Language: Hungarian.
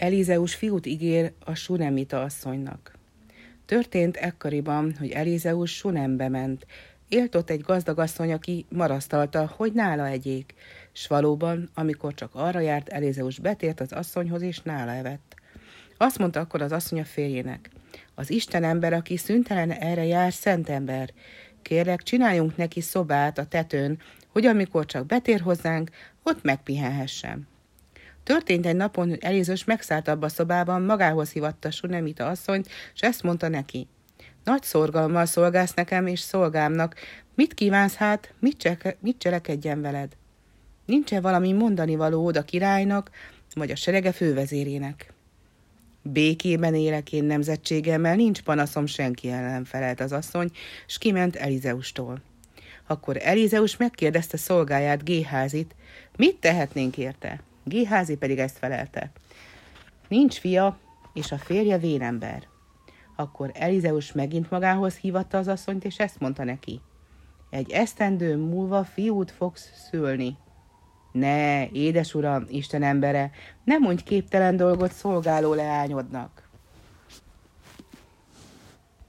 Elizeus fiút ígér a Sunemita asszonynak. Történt ekkoriban, hogy Elizeus Sunembe ment. Élt ott egy gazdag asszony, aki marasztalta, hogy nála egyék. S valóban, amikor csak arra járt, Elizeus betért az asszonyhoz, és nála evett. Azt mondta akkor az asszony a férjének. Az Isten ember, aki szüntelen erre jár, szent ember. Kérlek, csináljunk neki szobát a tetőn, hogy amikor csak betér hozzánk, ott megpihenhessen. Történt egy napon, hogy Elizus megszállt abba a szobában, magához hívatta Sunemita asszonyt, és ezt mondta neki. Nagy szorgalommal szolgálsz nekem és szolgámnak. Mit kívánsz hát, mit, cseke, mit cselekedjen veled? Nincs-e valami mondani való a királynak, vagy a serege fővezérének? Békében élek én nemzetségemmel, nincs panaszom senki ellen, felelt az asszony, s kiment Elizeustól. Akkor Elizeus megkérdezte szolgáját, Géházit, mit tehetnénk érte? Géházi pedig ezt felelte. Nincs fia, és a férje vénember. Akkor Elizeus megint magához hívatta az asszonyt, és ezt mondta neki. Egy esztendő múlva fiút fogsz szülni. Ne, édes uram, Isten embere, nem mondj képtelen dolgot szolgáló leányodnak.